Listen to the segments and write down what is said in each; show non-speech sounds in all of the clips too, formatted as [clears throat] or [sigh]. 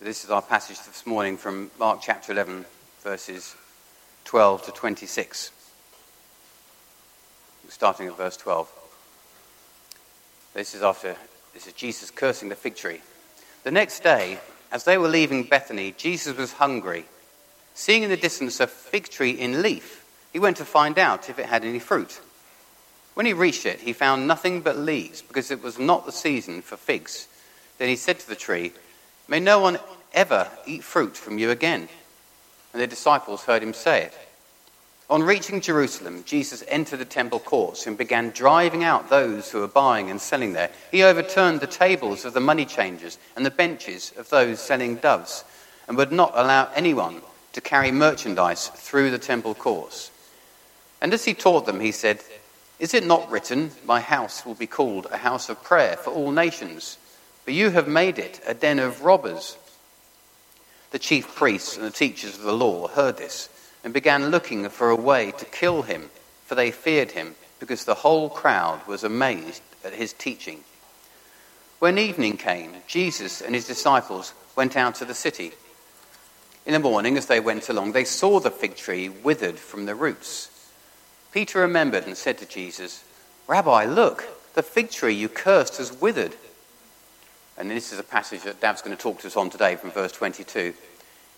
So, this is our passage this morning from Mark chapter 11, verses 12 to 26. Starting at verse 12. This is after this is Jesus cursing the fig tree. The next day, as they were leaving Bethany, Jesus was hungry. Seeing in the distance a fig tree in leaf, he went to find out if it had any fruit. When he reached it, he found nothing but leaves, because it was not the season for figs. Then he said to the tree, May no one ever eat fruit from you again. And the disciples heard him say it. On reaching Jerusalem, Jesus entered the temple courts and began driving out those who were buying and selling there. He overturned the tables of the money changers and the benches of those selling doves, and would not allow anyone to carry merchandise through the temple courts. And as he taught them, he said, Is it not written, My house will be called a house of prayer for all nations? But you have made it a den of robbers. The chief priests and the teachers of the law heard this and began looking for a way to kill him, for they feared him, because the whole crowd was amazed at his teaching. When evening came, Jesus and his disciples went out to the city. In the morning, as they went along, they saw the fig tree withered from the roots. Peter remembered and said to Jesus, Rabbi, look, the fig tree you cursed has withered. And this is a passage that Dav's going to talk to us on today from verse 22.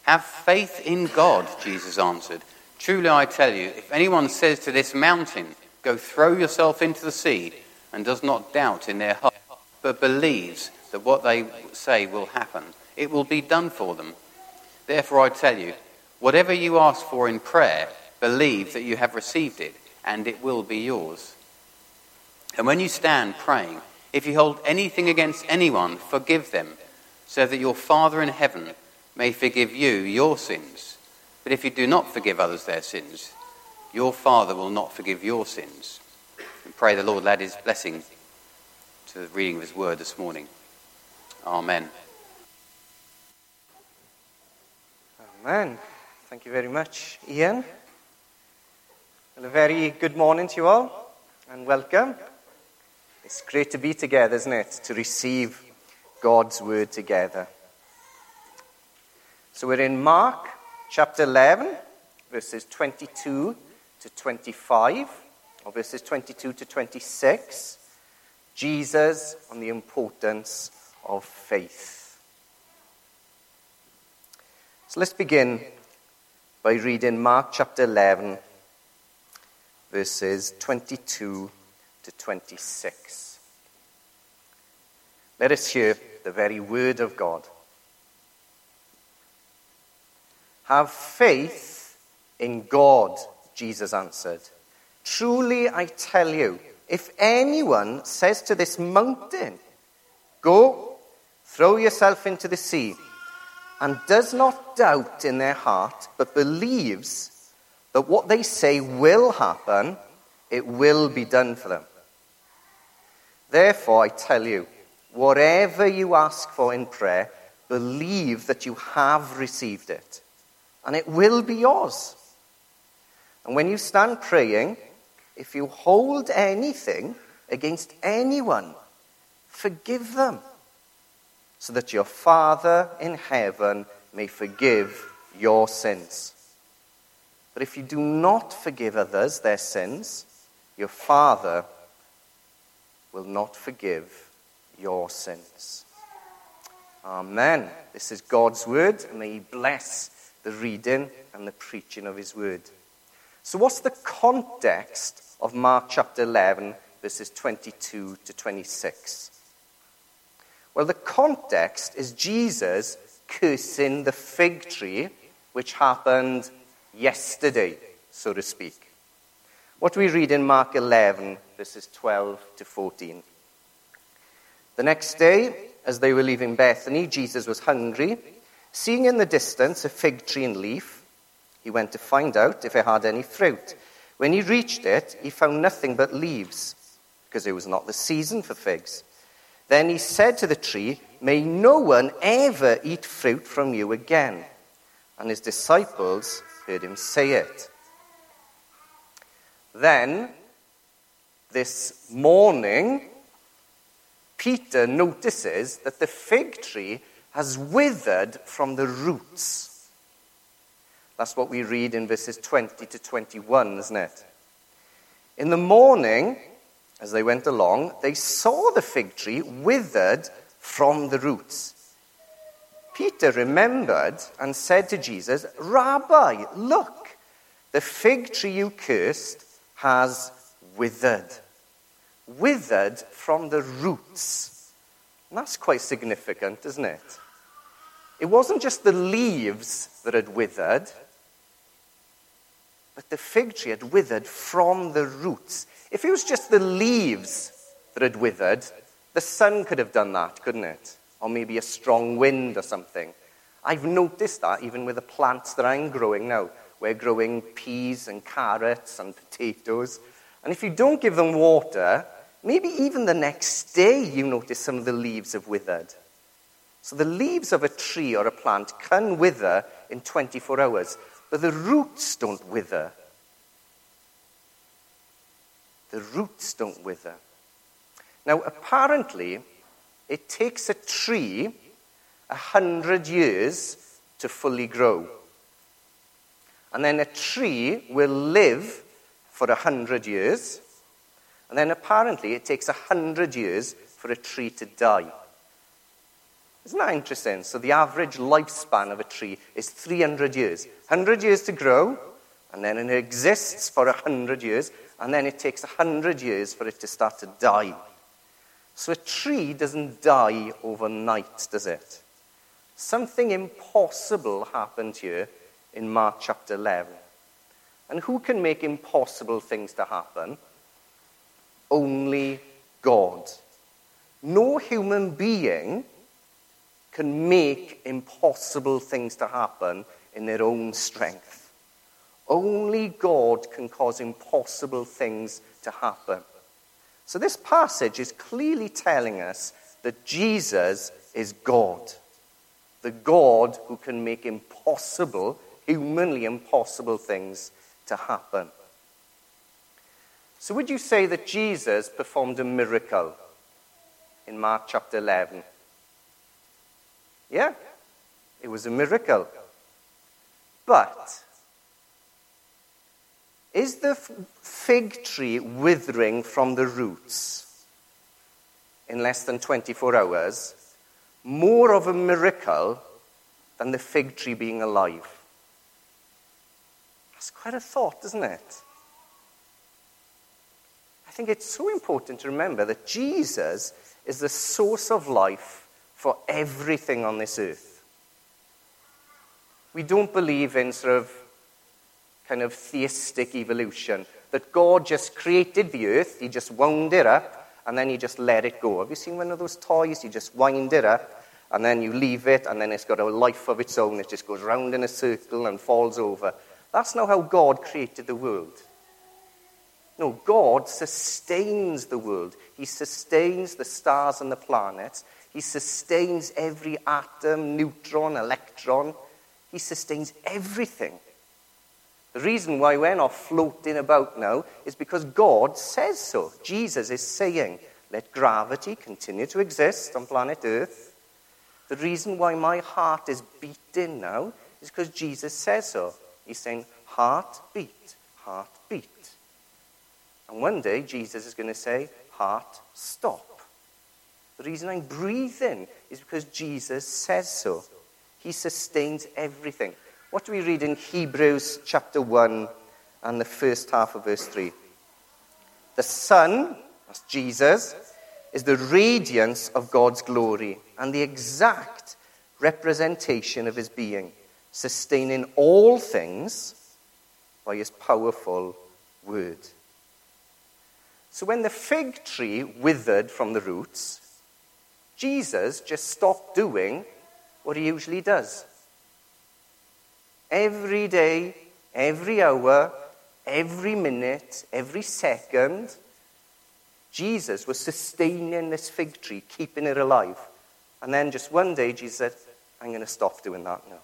Have faith in God, Jesus answered. Truly I tell you, if anyone says to this mountain, Go throw yourself into the sea, and does not doubt in their heart, but believes that what they say will happen, it will be done for them. Therefore I tell you, whatever you ask for in prayer, believe that you have received it, and it will be yours. And when you stand praying, if you hold anything against anyone, forgive them, so that your Father in heaven may forgive you your sins. But if you do not forgive others their sins, your Father will not forgive your sins. And pray the Lord add his blessing to the reading of his word this morning. Amen. Amen. Thank you very much, Ian. Well, a very good morning to you all, and welcome. It's great to be together, isn't it? To receive God's word together. So we're in Mark chapter 11, verses 22 to 25, or verses 22 to 26. Jesus on the importance of faith. So let's begin by reading Mark chapter 11, verses 22 to 26. Let us hear the very word of God. Have faith in God, Jesus answered. Truly I tell you, if anyone says to this mountain, Go, throw yourself into the sea, and does not doubt in their heart, but believes that what they say will happen, it will be done for them. Therefore, I tell you, whatever you ask for in prayer, believe that you have received it, and it will be yours. And when you stand praying, if you hold anything against anyone, forgive them, so that your Father in heaven may forgive your sins. But if you do not forgive others their sins, your Father will not forgive your sins. Amen. This is God's word, and may He bless the reading and the preaching of His word. So, what's the context of Mark chapter 11, verses 22 to 26? Well, the context is Jesus cursing the fig tree, which happened yesterday, so to speak. What we read in Mark 11, verses 12 to 14. The next day, as they were leaving Bethany, Jesus was hungry. Seeing in the distance a fig tree in leaf, he went to find out if it had any fruit. When he reached it, he found nothing but leaves, because it was not the season for figs. Then he said to the tree, May no one ever eat fruit from you again. And his disciples heard him say it. Then, this morning, Peter notices that the fig tree has withered from the roots. That's what we read in verses 20 to 21, isn't it? In the morning, as they went along, they saw the fig tree withered from the roots. Peter remembered and said to Jesus, Rabbi, look, the fig tree you cursed has withered. Withered from the roots. And that's quite significant, isn't it? It wasn't just the leaves that had withered, but the fig tree had withered from the roots. If it was just the leaves that had withered, the sun could have done that, couldn't it? Or maybe a strong wind or something. I've noticed that even with the plants that I'm growing now. We're growing peas and carrots and potatoes. And if you don't give them water, maybe even the next day you notice some of the leaves have withered. So the leaves of a tree or a plant can wither in 24 hours, but the roots don't wither the roots don't wither. Now, apparently, it takes a tree a hundred years to fully grow. And then a tree will live for a hundred years. And then apparently it takes a hundred years for a tree to die. Isn't that interesting? So the average lifespan of a tree is 300 years. 100 years to grow, and then it exists for 100 years, and then it takes 100 years for it to start to die. So a tree doesn't die overnight, does it? Something impossible happened here in Mark chapter 11. And who can make impossible things to happen? Only God. No human being can make impossible things to happen in their own strength. Only God can cause impossible things to happen. So, this passage is clearly telling us that Jesus is God. The God who can make impossible, humanly impossible things to happen. So, would you say that Jesus performed a miracle in Mark chapter 11? Yeah, it was a miracle. But is the fig tree withering from the roots in less than 24 hours more of a miracle than the fig tree being alive? That's quite a thought, isn't it? I think it's so important to remember that Jesus is the source of life for everything on this earth. We don't believe in sort of kind of theistic evolution. That God just created the earth, he just wound it up, and then he just let it go. Have you seen one of those toys? You just wind it up, and then you leave it, and then it's got a life of its own. It just goes round in a circle and falls over. That's not how God created the world. No, God sustains the world. He sustains the stars and the planets. He sustains every atom, neutron, electron. He sustains everything. The reason why we're not floating about now is because God says so. Jesus is saying, let gravity continue to exist on planet Earth. The reason why my heart is beating now is because Jesus says so. He's saying, heart beat, heart beat. And one day, Jesus is going to say, heart stop. The reason I'm breathing is because Jesus says so. He sustains everything. What do we read in Hebrews chapter 1 and the first half of verse 3? The Son, that's Jesus, is the radiance of God's glory and the exact representation of his being, sustaining all things by his powerful word. So when the fig tree withered from the roots, Jesus just stopped doing what he usually does every day, every hour, every minute, every second, Jesus was sustaining this fig tree, keeping it alive. And then just one day, Jesus said, I'm going to stop doing that now.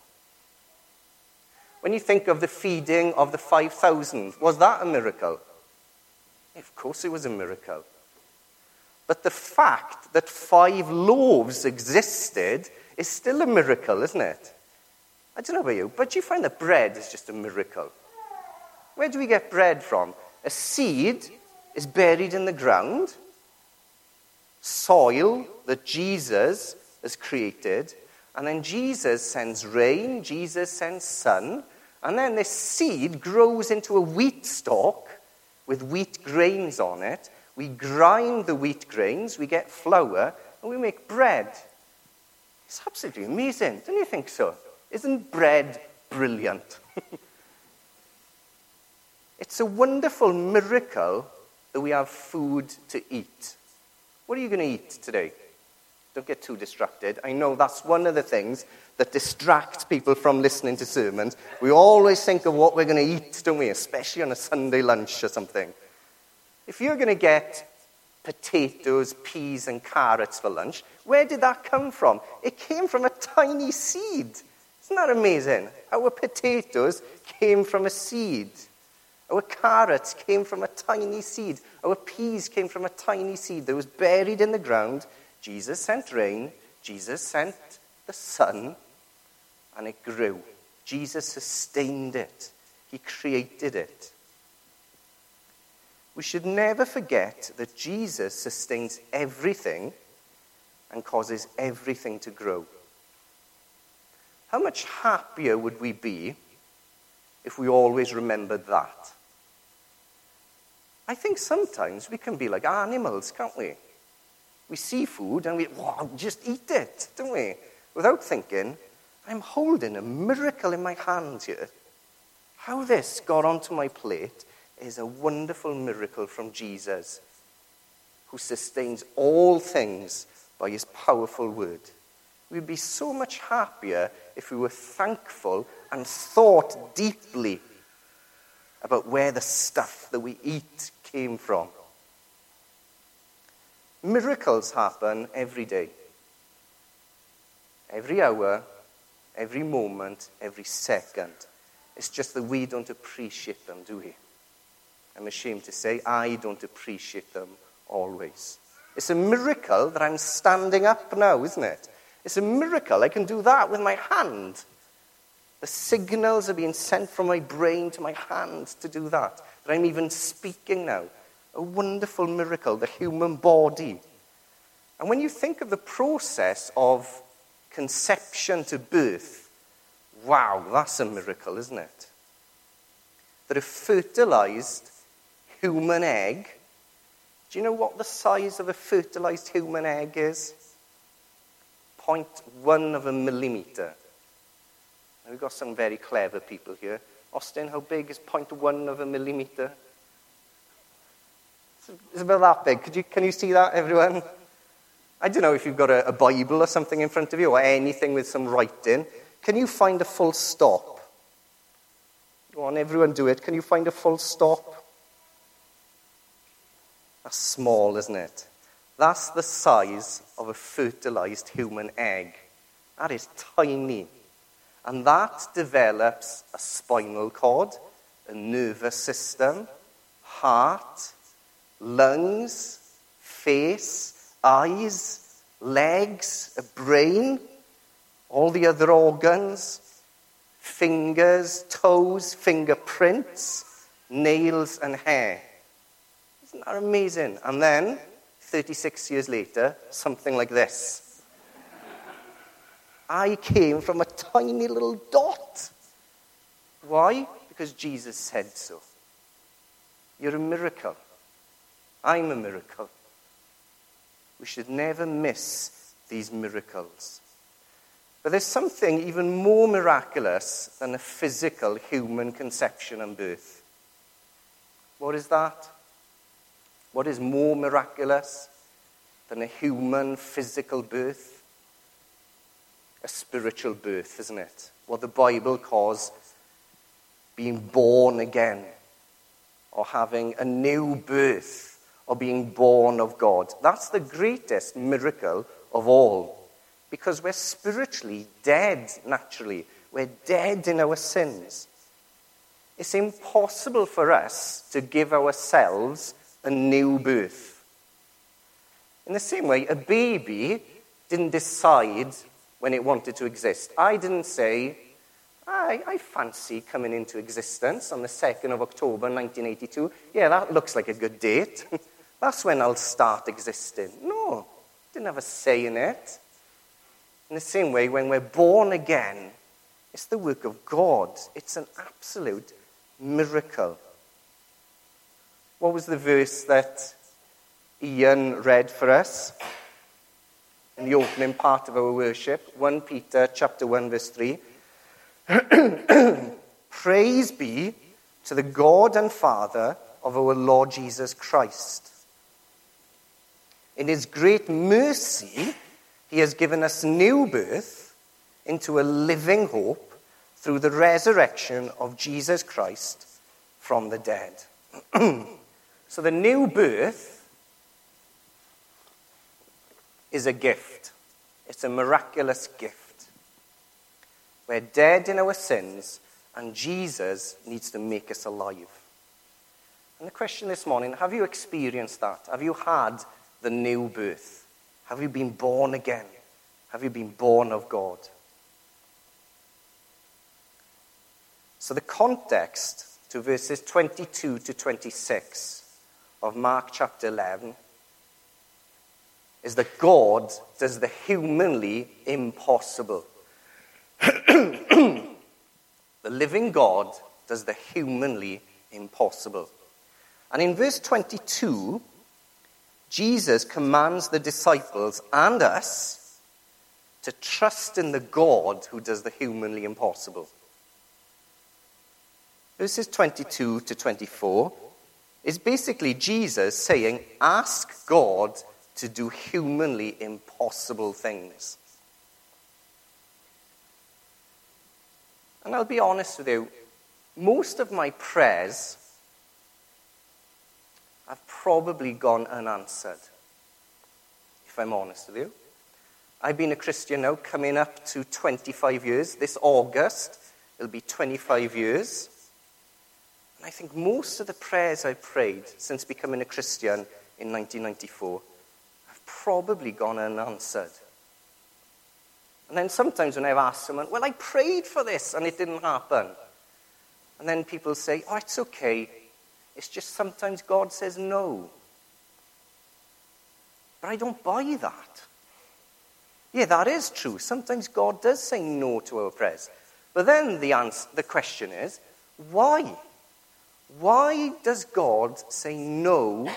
When you think of the feeding of the 5,000, was that a miracle? Of course, it was a miracle. But the fact that five loaves existed is still a miracle, isn't it? I don't know about you, but you find that bread is just a miracle? Where do we get bread from? A seed is buried in the ground, soil that Jesus has created, and then Jesus sends rain, Jesus sends sun, and then this seed grows into a wheat stalk with wheat grains on it. We grind the wheat grains, we get flour, and we make bread. It's absolutely amazing, don't you think so? Isn't bread brilliant? [laughs] it's a wonderful miracle that we have food to eat. What are you going to eat today? Don't get too distracted. I know that's one of the things that distracts people from listening to sermons. We always think of what we're going to eat, don't we? Especially on a Sunday lunch or something. If you're going to get potatoes, peas, and carrots for lunch, where did that come from? It came from a tiny seed. Isn't that amazing? Our potatoes came from a seed. Our carrots came from a tiny seed. Our peas came from a tiny seed that was buried in the ground. Jesus sent rain. Jesus sent the sun. And it grew. Jesus sustained it. He created it. We should never forget that Jesus sustains everything and causes everything to grow. How much happier would we be if we always remembered that? I think sometimes we can be like animals, can't we? We see food and we just eat it, don't we? Without thinking, I'm holding a miracle in my hand here. How this got onto my plate is a wonderful miracle from Jesus, who sustains all things by his powerful word. We'd be so much happier if we were thankful and thought deeply about where the stuff that we eat came from. Miracles happen every day, every hour, every moment, every second. It's just that we don't appreciate them, do we? I'm ashamed to say, I don't appreciate them always. It's a miracle that I'm standing up now, isn't it? It's a miracle I can do that with my hand. The signals are being sent from my brain to my hand to do that. That I'm even speaking now. A wonderful miracle, the human body. And when you think of the process of conception to birth, wow, that's a miracle, isn't it? That a fertilized human egg, do you know what the size of a fertilized human egg is? 0.1 of a millimeter. we've got some very clever people here. Austin, how big is 0.1 of a millimeter? It's about that big. Could you, can you see that, everyone? I don't know if you've got a, a Bible or something in front of you or anything with some writing. Can you find a full stop? Go on, everyone do it. Can you find a full stop? That's small, isn't it? That's the size of a fertilized human egg. That is tiny. And that develops a spinal cord, a nervous system, heart, lungs, face, eyes, legs, a brain, all the other organs, fingers, toes, fingerprints, nails, and hair. Isn't that amazing? And then 36 years later, something like this. I came from a tiny little dot. Why? Because Jesus said so. You're a miracle. I'm a miracle. We should never miss these miracles. But there's something even more miraculous than a physical human conception and birth. What is that? What is more miraculous than a human physical birth? A spiritual birth, isn't it? What the Bible calls being born again, or having a new birth, or being born of God. That's the greatest miracle of all. Because we're spiritually dead naturally. We're dead in our sins. It's impossible for us to give ourselves a new birth. In the same way, a baby didn't decide when it wanted to exist. I didn't say, I, I fancy coming into existence on the 2nd of October 1982. Yeah, that looks like a good date. [laughs] That's when I'll start existing. No, didn't have a say in it. In the same way, when we're born again, it's the work of God. It's an absolute miracle. What was the verse that Ian read for us in the opening part of our worship? 1 Peter chapter 1 verse 3. [clears throat] Praise be to the God and Father of our Lord Jesus Christ. In his great mercy, he has given us new birth into a living hope through the resurrection of Jesus Christ from the dead. [clears throat] so the new birth is a gift. It's a miraculous gift. We're dead in our sins, and Jesus needs to make us alive. And the question this morning have you experienced that? Have you had the new birth? Have you been born again? Have you been born of God? So, the context to verses 22 to 26 of Mark chapter 11 is that God does the humanly impossible. [clears throat] the living God does the humanly impossible. And in verse 22, Jesus commands the disciples and us to trust in the God who does the humanly impossible. Verses 22 to 24 is basically Jesus saying, Ask God to do humanly impossible things. And I'll be honest with you, most of my prayers have probably gone unanswered, if I'm honest with you. I've been a Christian now coming up to 25 years. This August, it'll be 25 years. And I think most of the prayers I've prayed since becoming a Christian in 1994 have probably gone unanswered. And then sometimes when I've asked someone, well, I prayed for this and it didn't happen. And then people say, oh, it's okay. It's just sometimes God says no. But I don't buy that. Yeah, that is true. Sometimes God does say no to our prayers. But then the, answer, the question is, why? Why does God say no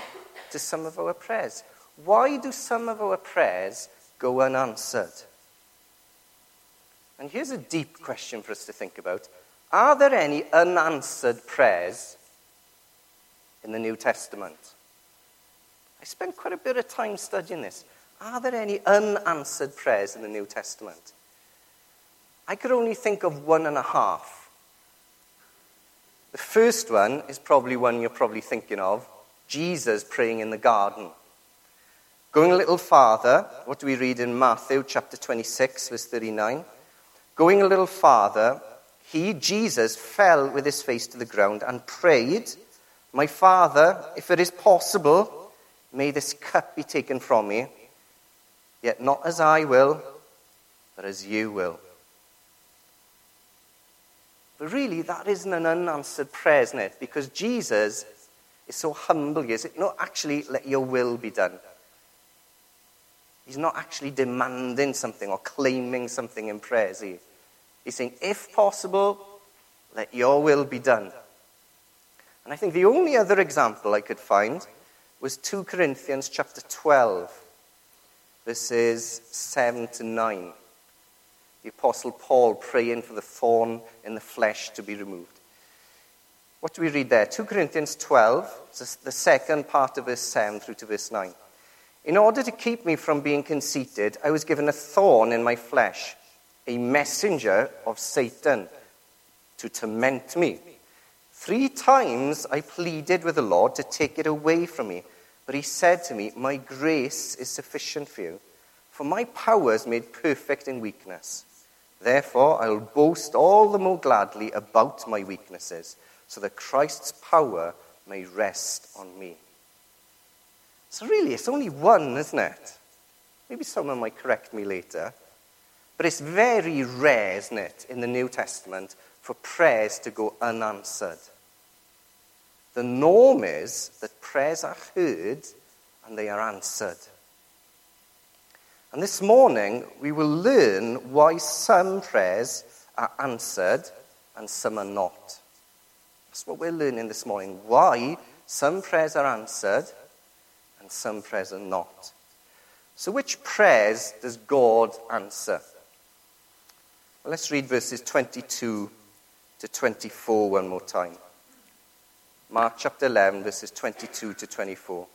to some of our prayers? Why do some of our prayers go unanswered? And here's a deep question for us to think about Are there any unanswered prayers in the New Testament. I spent quite a bit of time studying this. Are there any unanswered prayers in the New Testament? I could only think of one and a half. The first one is probably one you're probably thinking of Jesus praying in the garden. Going a little farther, what do we read in Matthew chapter 26, verse 39? Going a little farther, he, Jesus, fell with his face to the ground and prayed my Father, if it is possible, may this cup be taken from me, yet not as I will, but as you will. But really, that isn't an unanswered prayer, isn't it? Because Jesus is so humble. Is, no, actually, let your will be done. He's not actually demanding something or claiming something in prayer, is he? He's saying, if possible, let your will be done. And I think the only other example I could find was 2 Corinthians chapter 12, verses 7 to 9. The Apostle Paul praying for the thorn in the flesh to be removed. What do we read there? 2 Corinthians 12, the second part of verse 7 through to verse 9. In order to keep me from being conceited, I was given a thorn in my flesh, a messenger of Satan to torment me. Three times I pleaded with the Lord to take it away from me. But he said to me, My grace is sufficient for you, for my power is made perfect in weakness. Therefore, I will boast all the more gladly about my weaknesses, so that Christ's power may rest on me. So, really, it's only one, isn't it? Maybe someone might correct me later. But it's very rare, isn't it, in the New Testament for prayers to go unanswered. The norm is that prayers are heard and they are answered. And this morning, we will learn why some prayers are answered and some are not. That's what we're learning this morning. Why some prayers are answered and some prayers are not. So, which prayers does God answer? Well, let's read verses 22 to 24 one more time. Mark chapter 11, verses 22 to 24.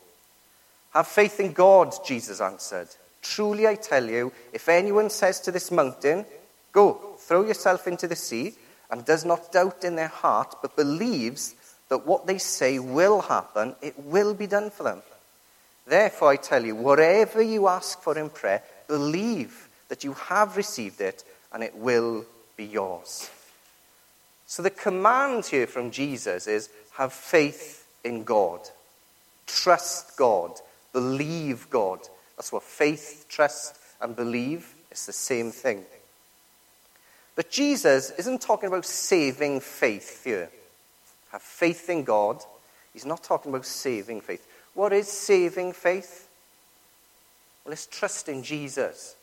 Have faith in God, Jesus answered. Truly I tell you, if anyone says to this mountain, Go, throw yourself into the sea, and does not doubt in their heart, but believes that what they say will happen, it will be done for them. Therefore, I tell you, whatever you ask for in prayer, believe that you have received it, and it will be yours. So, the command here from Jesus is have faith in God. Trust God. Believe God. That's what faith, trust, and believe is the same thing. But Jesus isn't talking about saving faith here. Have faith in God. He's not talking about saving faith. What is saving faith? Well, it's trusting Jesus.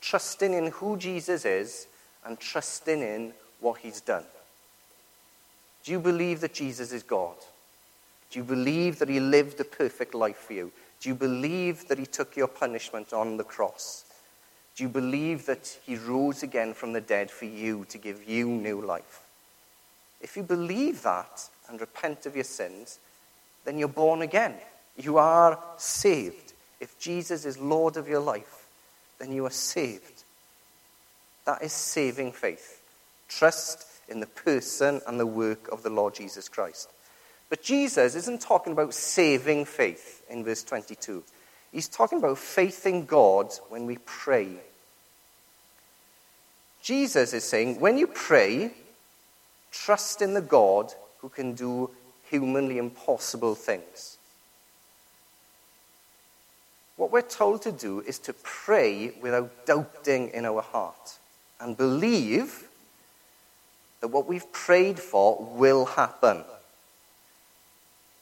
Trusting in who Jesus is and trusting in what he's done. Do you believe that Jesus is God? Do you believe that he lived a perfect life for you? Do you believe that he took your punishment on the cross? Do you believe that he rose again from the dead for you to give you new life? If you believe that and repent of your sins, then you're born again. You are saved. If Jesus is Lord of your life, then you are saved. That is saving faith. Trust in the person and the work of the Lord Jesus Christ. But Jesus isn't talking about saving faith in verse 22. He's talking about faith in God when we pray. Jesus is saying, when you pray, trust in the God who can do humanly impossible things. What we're told to do is to pray without doubting in our heart and believe that what we've prayed for will happen.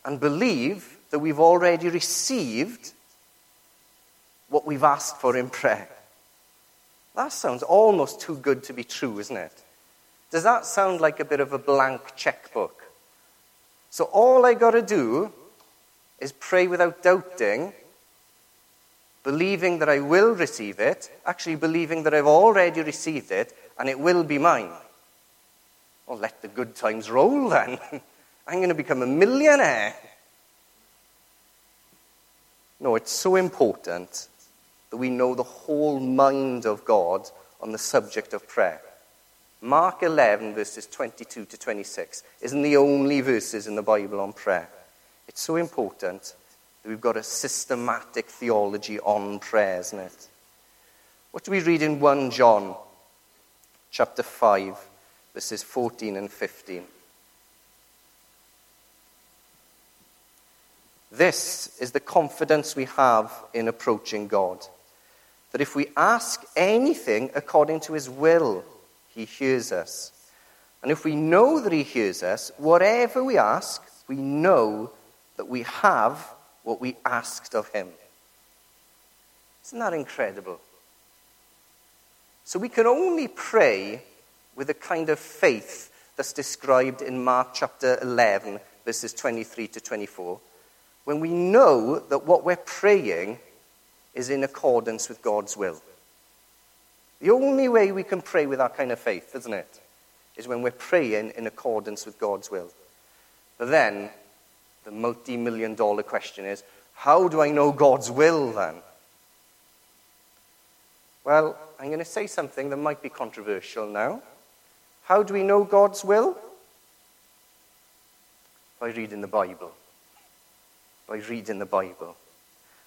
And believe that we've already received what we've asked for in prayer. That sounds almost too good to be true, isn't it? Does that sound like a bit of a blank checkbook? So all I got to do is pray without doubting, believing that I will receive it, actually believing that I've already received it, and it will be mine. Well, let the good times roll then. [laughs] I'm going to become a millionaire. No, it's so important that we know the whole mind of God on the subject of prayer. Mark 11, verses 22 to 26, isn't the only verses in the Bible on prayer. It's so important that we've got a systematic theology on prayer, isn't it? What do we read in 1 John chapter 5? Verses 14 and 15. This is the confidence we have in approaching God. That if we ask anything according to his will, he hears us. And if we know that he hears us, whatever we ask, we know that we have what we asked of him. Isn't that incredible? So we can only pray with a kind of faith that's described in Mark chapter 11, verses 23 to 24, when we know that what we're praying is in accordance with God's will. The only way we can pray with that kind of faith, isn't it? Is when we're praying in accordance with God's will. But then, the multi million dollar question is how do I know God's will then? Well, I'm going to say something that might be controversial now. How do we know God's will? By reading the Bible. By reading the Bible.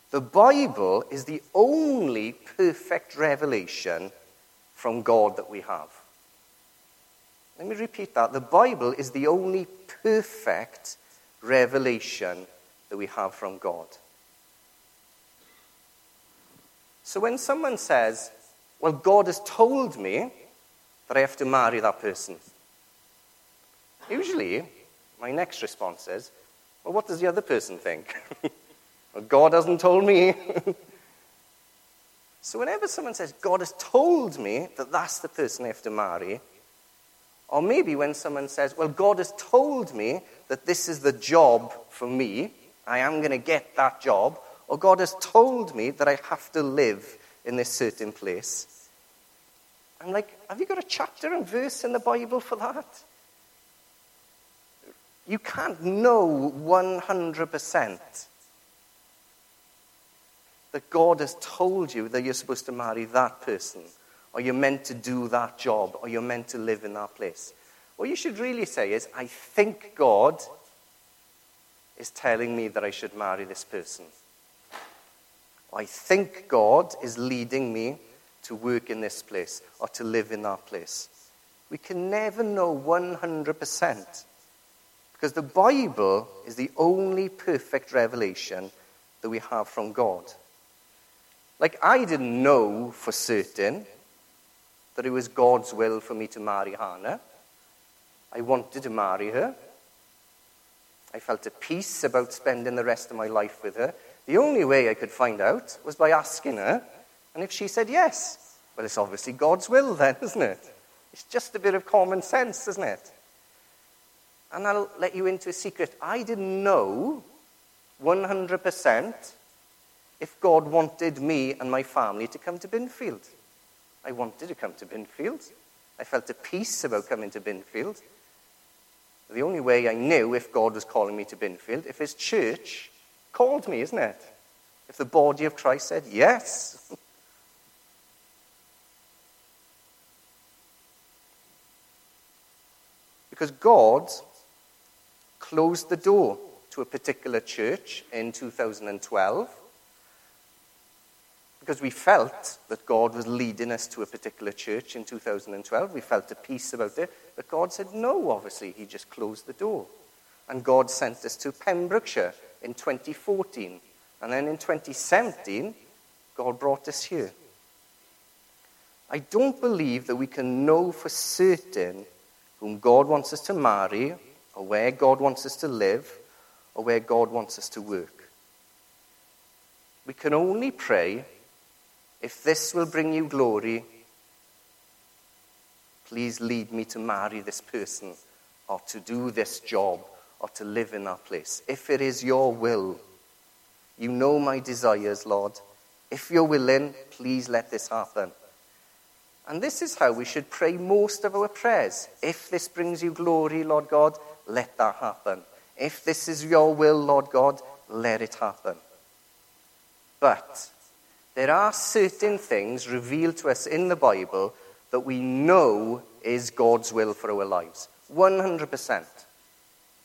The Bible is the only perfect revelation from God that we have. Let me repeat that. The Bible is the only perfect revelation that we have from God. So when someone says, Well, God has told me that I have to marry that person. Usually, my next response is, Well, what does the other person think? [laughs] well, God hasn't told me. [laughs] so, whenever someone says, God has told me that that's the person I have to marry, or maybe when someone says, Well, God has told me that this is the job for me, I am going to get that job, or God has told me that I have to live in this certain place. I'm like, have you got a chapter and verse in the Bible for that? You can't know 100% that God has told you that you're supposed to marry that person, or you're meant to do that job, or you're meant to live in that place. What you should really say is, I think God is telling me that I should marry this person. I think God is leading me to work in this place or to live in that place. We can never know 100% because the Bible is the only perfect revelation that we have from God. Like, I didn't know for certain that it was God's will for me to marry Hannah. I wanted to marry her. I felt at peace about spending the rest of my life with her. The only way I could find out was by asking her, and if she said yes, well, it's obviously God's will then, isn't it? It's just a bit of common sense, isn't it? And I'll let you into a secret. I didn't know 100% if God wanted me and my family to come to Binfield. I wanted to come to Binfield. I felt at peace about coming to Binfield. The only way I knew if God was calling me to Binfield, if his church called me, isn't it? If the body of Christ said yes. [laughs] because God closed the door to a particular church in 2012 because we felt that God was leading us to a particular church in 2012. We felt at peace about it. But God said no, obviously. He just closed the door. And God sent us to Pembrokeshire in 2014. And then in 2017, God brought us here. I don't believe that we can know for certain whom God wants us to marry, or where God wants us to live, or where God wants us to work. We can only pray if this will bring you glory, please lead me to marry this person, or to do this job, or to live in that place. If it is your will, you know my desires, Lord. If you're willing, please let this happen. And this is how we should pray most of our prayers. If this brings you glory, Lord God, let that happen. If this is your will, Lord God, let it happen. But there are certain things revealed to us in the Bible that we know is God's will for our lives. 100%.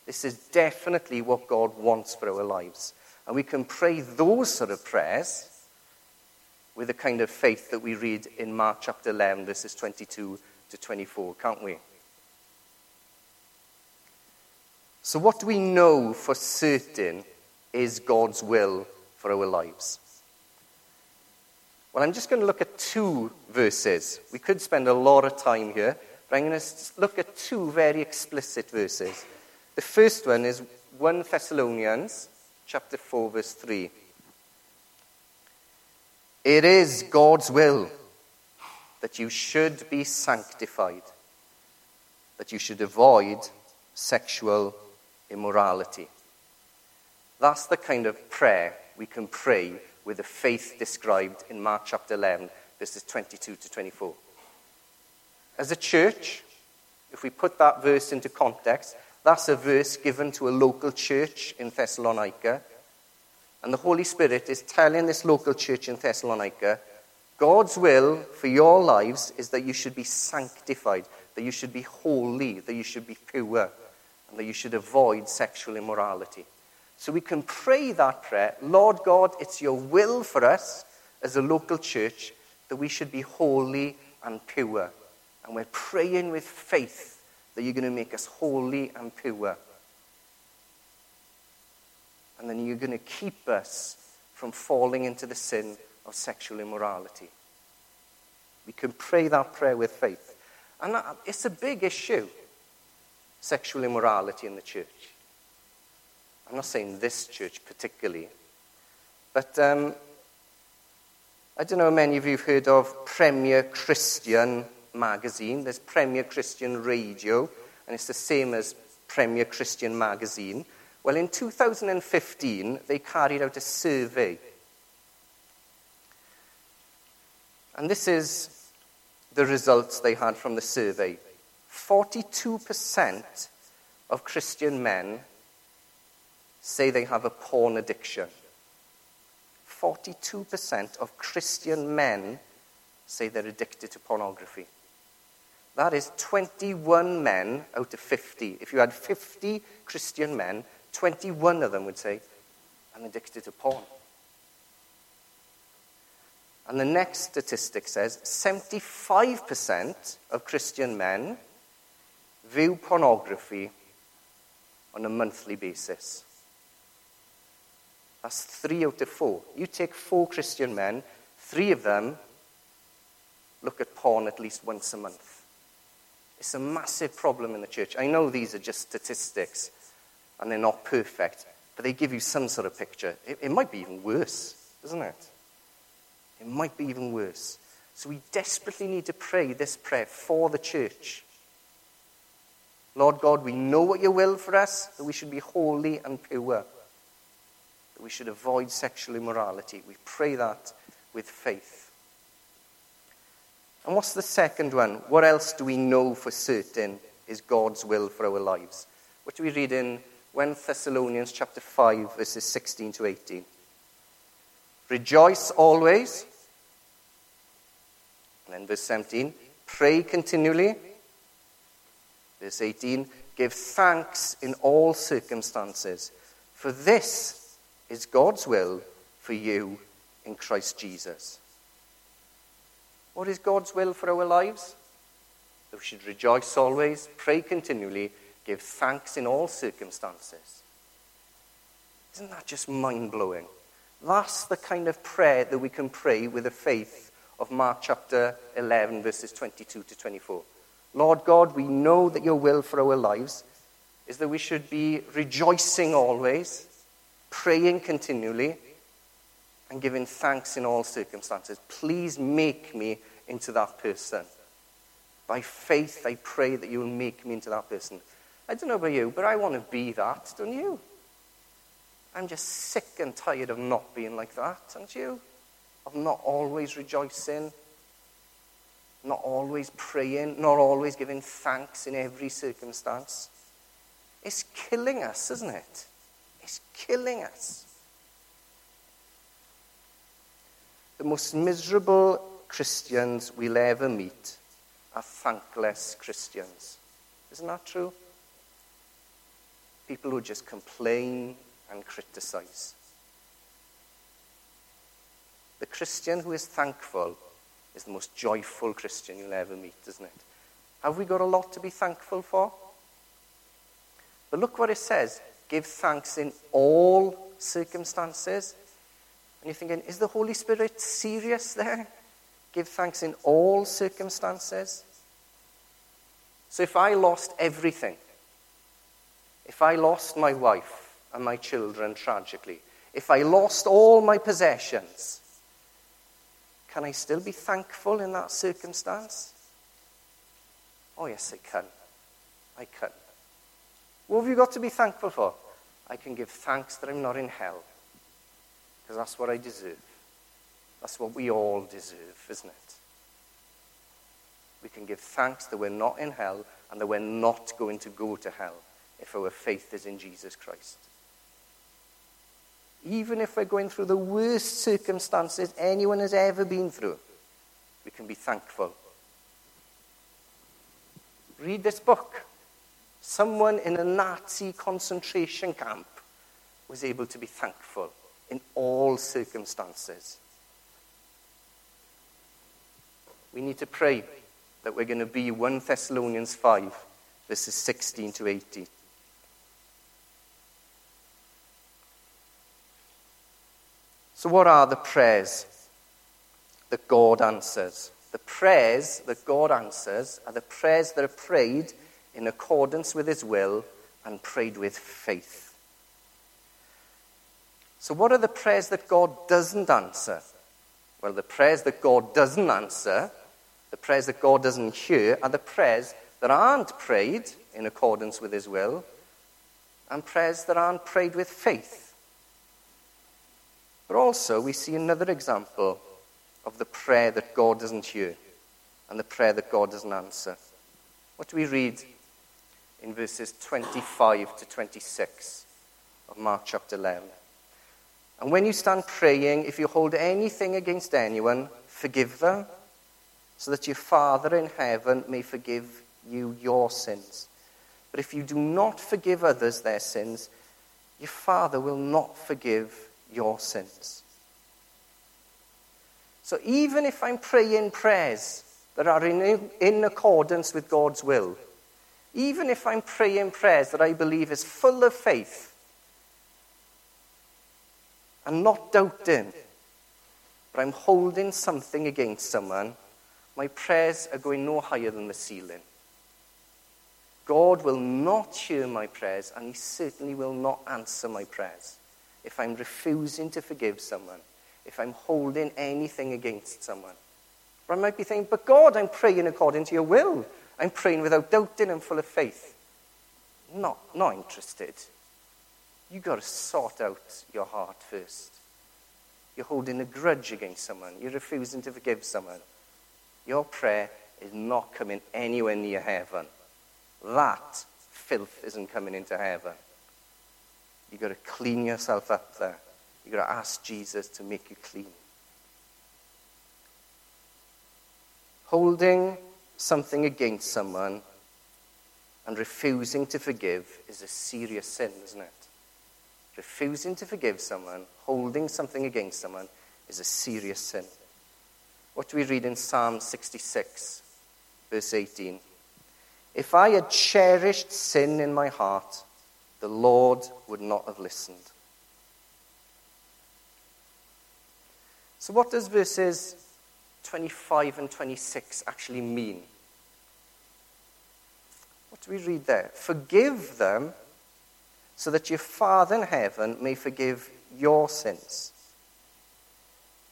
This is definitely what God wants for our lives. And we can pray those sort of prayers with the kind of faith that we read in Mark chapter 11, verses 22 to 24, can't we? So, what do we know for certain is God's will for our lives? Well, I'm just going to look at two verses. We could spend a lot of time here, but I'm going to look at two very explicit verses. The first one is 1 Thessalonians chapter 4 verse 3. It is God's will that you should be sanctified, that you should avoid sexual immorality. That's the kind of prayer we can pray with the faith described in Mark chapter 11, verses 22 to 24. As a church, if we put that verse into context, that's a verse given to a local church in Thessalonica. And the Holy Spirit is telling this local church in Thessalonica God's will for your lives is that you should be sanctified, that you should be holy, that you should be pure, and that you should avoid sexual immorality. So we can pray that prayer Lord God, it's your will for us as a local church that we should be holy and pure. And we're praying with faith that you're going to make us holy and pure. And then you're going to keep us from falling into the sin of sexual immorality. We can pray that prayer with faith. And it's a big issue sexual immorality in the church. I'm not saying this church particularly, but um, I don't know how many of you have heard of Premier Christian magazine. There's Premier Christian Radio, and it's the same as Premier Christian magazine. Well, in 2015, they carried out a survey. And this is the results they had from the survey. 42% of Christian men say they have a porn addiction. 42% of Christian men say they're addicted to pornography. That is 21 men out of 50. If you had 50 Christian men, 21 of them would say, I'm addicted to porn. And the next statistic says 75% of Christian men view pornography on a monthly basis. That's three out of four. You take four Christian men, three of them look at porn at least once a month. It's a massive problem in the church. I know these are just statistics and they're not perfect, but they give you some sort of picture. It, it might be even worse, doesn't it? It might be even worse. So we desperately need to pray this prayer for the church. Lord God, we know what your will for us, that we should be holy and pure, that we should avoid sexual immorality. We pray that with faith. And what's the second one? What else do we know for certain is God's will for our lives? What do we read in 1 Thessalonians chapter 5 verses 16 to 18? Rejoice always. And then verse 17, pray continually. Verse 18, give thanks in all circumstances, for this is God's will for you in Christ Jesus. What is God's will for our lives? That we should rejoice always, pray continually, give thanks in all circumstances. Isn't that just mind blowing? That's the kind of prayer that we can pray with the faith of Mark chapter 11, verses 22 to 24. Lord God, we know that your will for our lives is that we should be rejoicing always, praying continually, and giving thanks in all circumstances. Please make me into that person. By faith, I pray that you will make me into that person. I don't know about you, but I want to be that, don't you? I'm just sick and tired of not being like that, aren't you? Of not always rejoicing, not always praying, not always giving thanks in every circumstance. It's killing us, isn't it? It's killing us. The most miserable Christians we'll ever meet are thankless Christians. Isn't that true? People who just complain and criticize. The Christian who is thankful is the most joyful Christian you'll ever meet, isn't it? Have we got a lot to be thankful for? But look what it says give thanks in all circumstances. And you're thinking, is the Holy Spirit serious there? Give thanks in all circumstances. So if I lost everything, if I lost my wife and my children tragically, if I lost all my possessions, can I still be thankful in that circumstance? Oh, yes, I can. I can. What have you got to be thankful for? I can give thanks that I'm not in hell. Because that's what I deserve. That's what we all deserve, isn't it? We can give thanks that we're not in hell and that we're not going to go to hell if our faith is in Jesus Christ even if we're going through the worst circumstances anyone has ever been through, we can be thankful. Read this book. Someone in a Nazi concentration camp was able to be thankful in all circumstances. We need to pray that we're going to be 1 Thessalonians 5, verses 16 to 18. So, what are the prayers that God answers? the prayers that God answers are the prayers that are prayed in accordance with His will and prayed with faith. So, what are the prayers that God doesn't answer? Well, the prayers that God doesn't answer, the prayers that God doesn't hear, are the prayers that aren't prayed in accordance with His will and prayers that aren't prayed with faith. But also, we see another example of the prayer that God doesn't hear and the prayer that God doesn't answer. What do we read in verses 25 to 26 of Mark chapter 11? And when you stand praying, if you hold anything against anyone, forgive them, so that your Father in heaven may forgive you your sins. But if you do not forgive others their sins, your Father will not forgive your sins. So even if I'm praying prayers that are in, in accordance with God's will, even if I'm praying prayers that I believe is full of faith and not doubting, but I'm holding something against someone, my prayers are going no higher than the ceiling. God will not hear my prayers, and He certainly will not answer my prayers if I'm refusing to forgive someone, if I'm holding anything against someone. Or I might be thinking, but God, I'm praying according to your will. I'm praying without doubting and full of faith. Not, not interested. You've got to sort out your heart first. You're holding a grudge against someone. You're refusing to forgive someone. Your prayer is not coming anywhere near heaven. That filth isn't coming into heaven. You've got to clean yourself up there. You've got to ask Jesus to make you clean. Holding something against someone and refusing to forgive is a serious sin, isn't it? Refusing to forgive someone, holding something against someone, is a serious sin. What do we read in Psalm 66, verse 18? If I had cherished sin in my heart, the Lord would not have listened. So, what does verses 25 and 26 actually mean? What do we read there? Forgive them so that your Father in heaven may forgive your sins.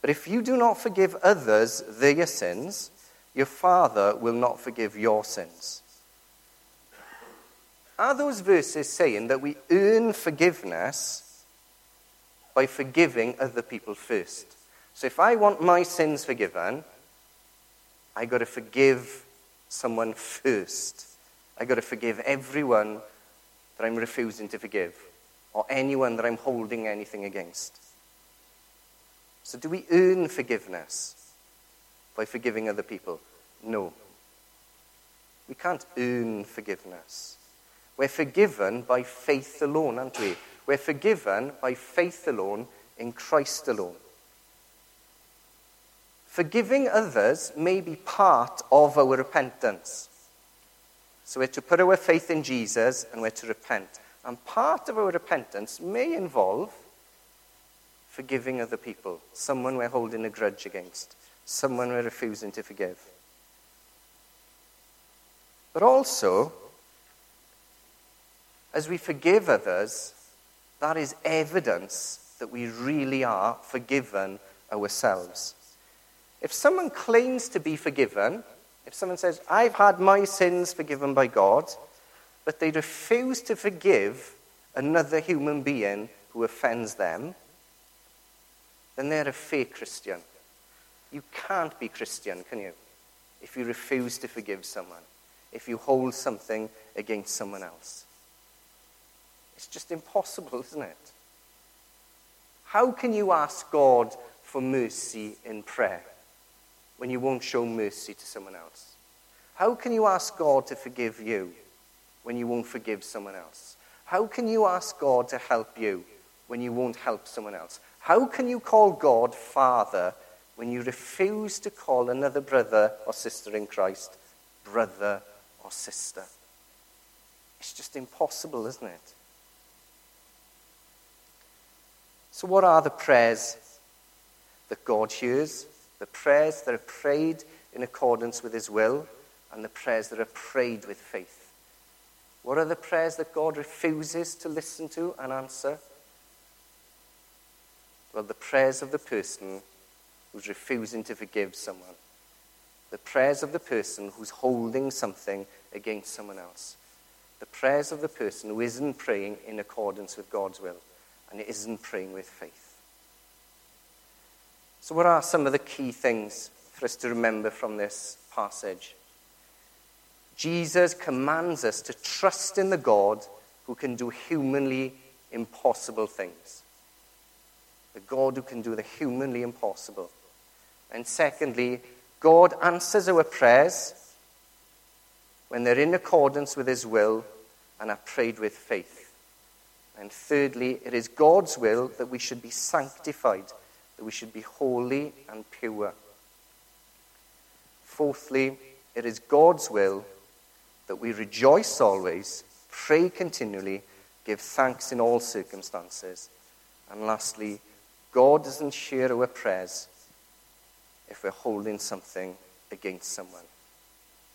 But if you do not forgive others their sins, your Father will not forgive your sins. Are those verses saying that we earn forgiveness by forgiving other people first? So if I want my sins forgiven, I got to forgive someone first. I got to forgive everyone that I'm refusing to forgive or anyone that I'm holding anything against. So do we earn forgiveness by forgiving other people? No. We can't earn forgiveness. We're forgiven by faith alone, aren't we? We're forgiven by faith alone in Christ alone. Forgiving others may be part of our repentance. So we're to put our faith in Jesus and we're to repent. And part of our repentance may involve forgiving other people, someone we're holding a grudge against, someone we're refusing to forgive. But also, as we forgive others, that is evidence that we really are forgiven ourselves. If someone claims to be forgiven, if someone says, I've had my sins forgiven by God, but they refuse to forgive another human being who offends them, then they're a fake Christian. You can't be Christian, can you? If you refuse to forgive someone, if you hold something against someone else. It's just impossible, isn't it? How can you ask God for mercy in prayer when you won't show mercy to someone else? How can you ask God to forgive you when you won't forgive someone else? How can you ask God to help you when you won't help someone else? How can you call God Father when you refuse to call another brother or sister in Christ brother or sister? It's just impossible, isn't it? So, what are the prayers that God hears? The prayers that are prayed in accordance with his will and the prayers that are prayed with faith. What are the prayers that God refuses to listen to and answer? Well, the prayers of the person who's refusing to forgive someone. The prayers of the person who's holding something against someone else. The prayers of the person who isn't praying in accordance with God's will and it isn't praying with faith. So, what are some of the key things for us to remember from this passage? Jesus commands us to trust in the God who can do humanly impossible things. The God who can do the humanly impossible. And secondly, God answers our prayers when they're in accordance with His will and are prayed with faith. And thirdly, it is God's will that we should be sanctified, that we should be holy and pure. Fourthly, it is God's will that we rejoice always, pray continually, give thanks in all circumstances. And lastly, God doesn't share our prayers if we're holding something against someone.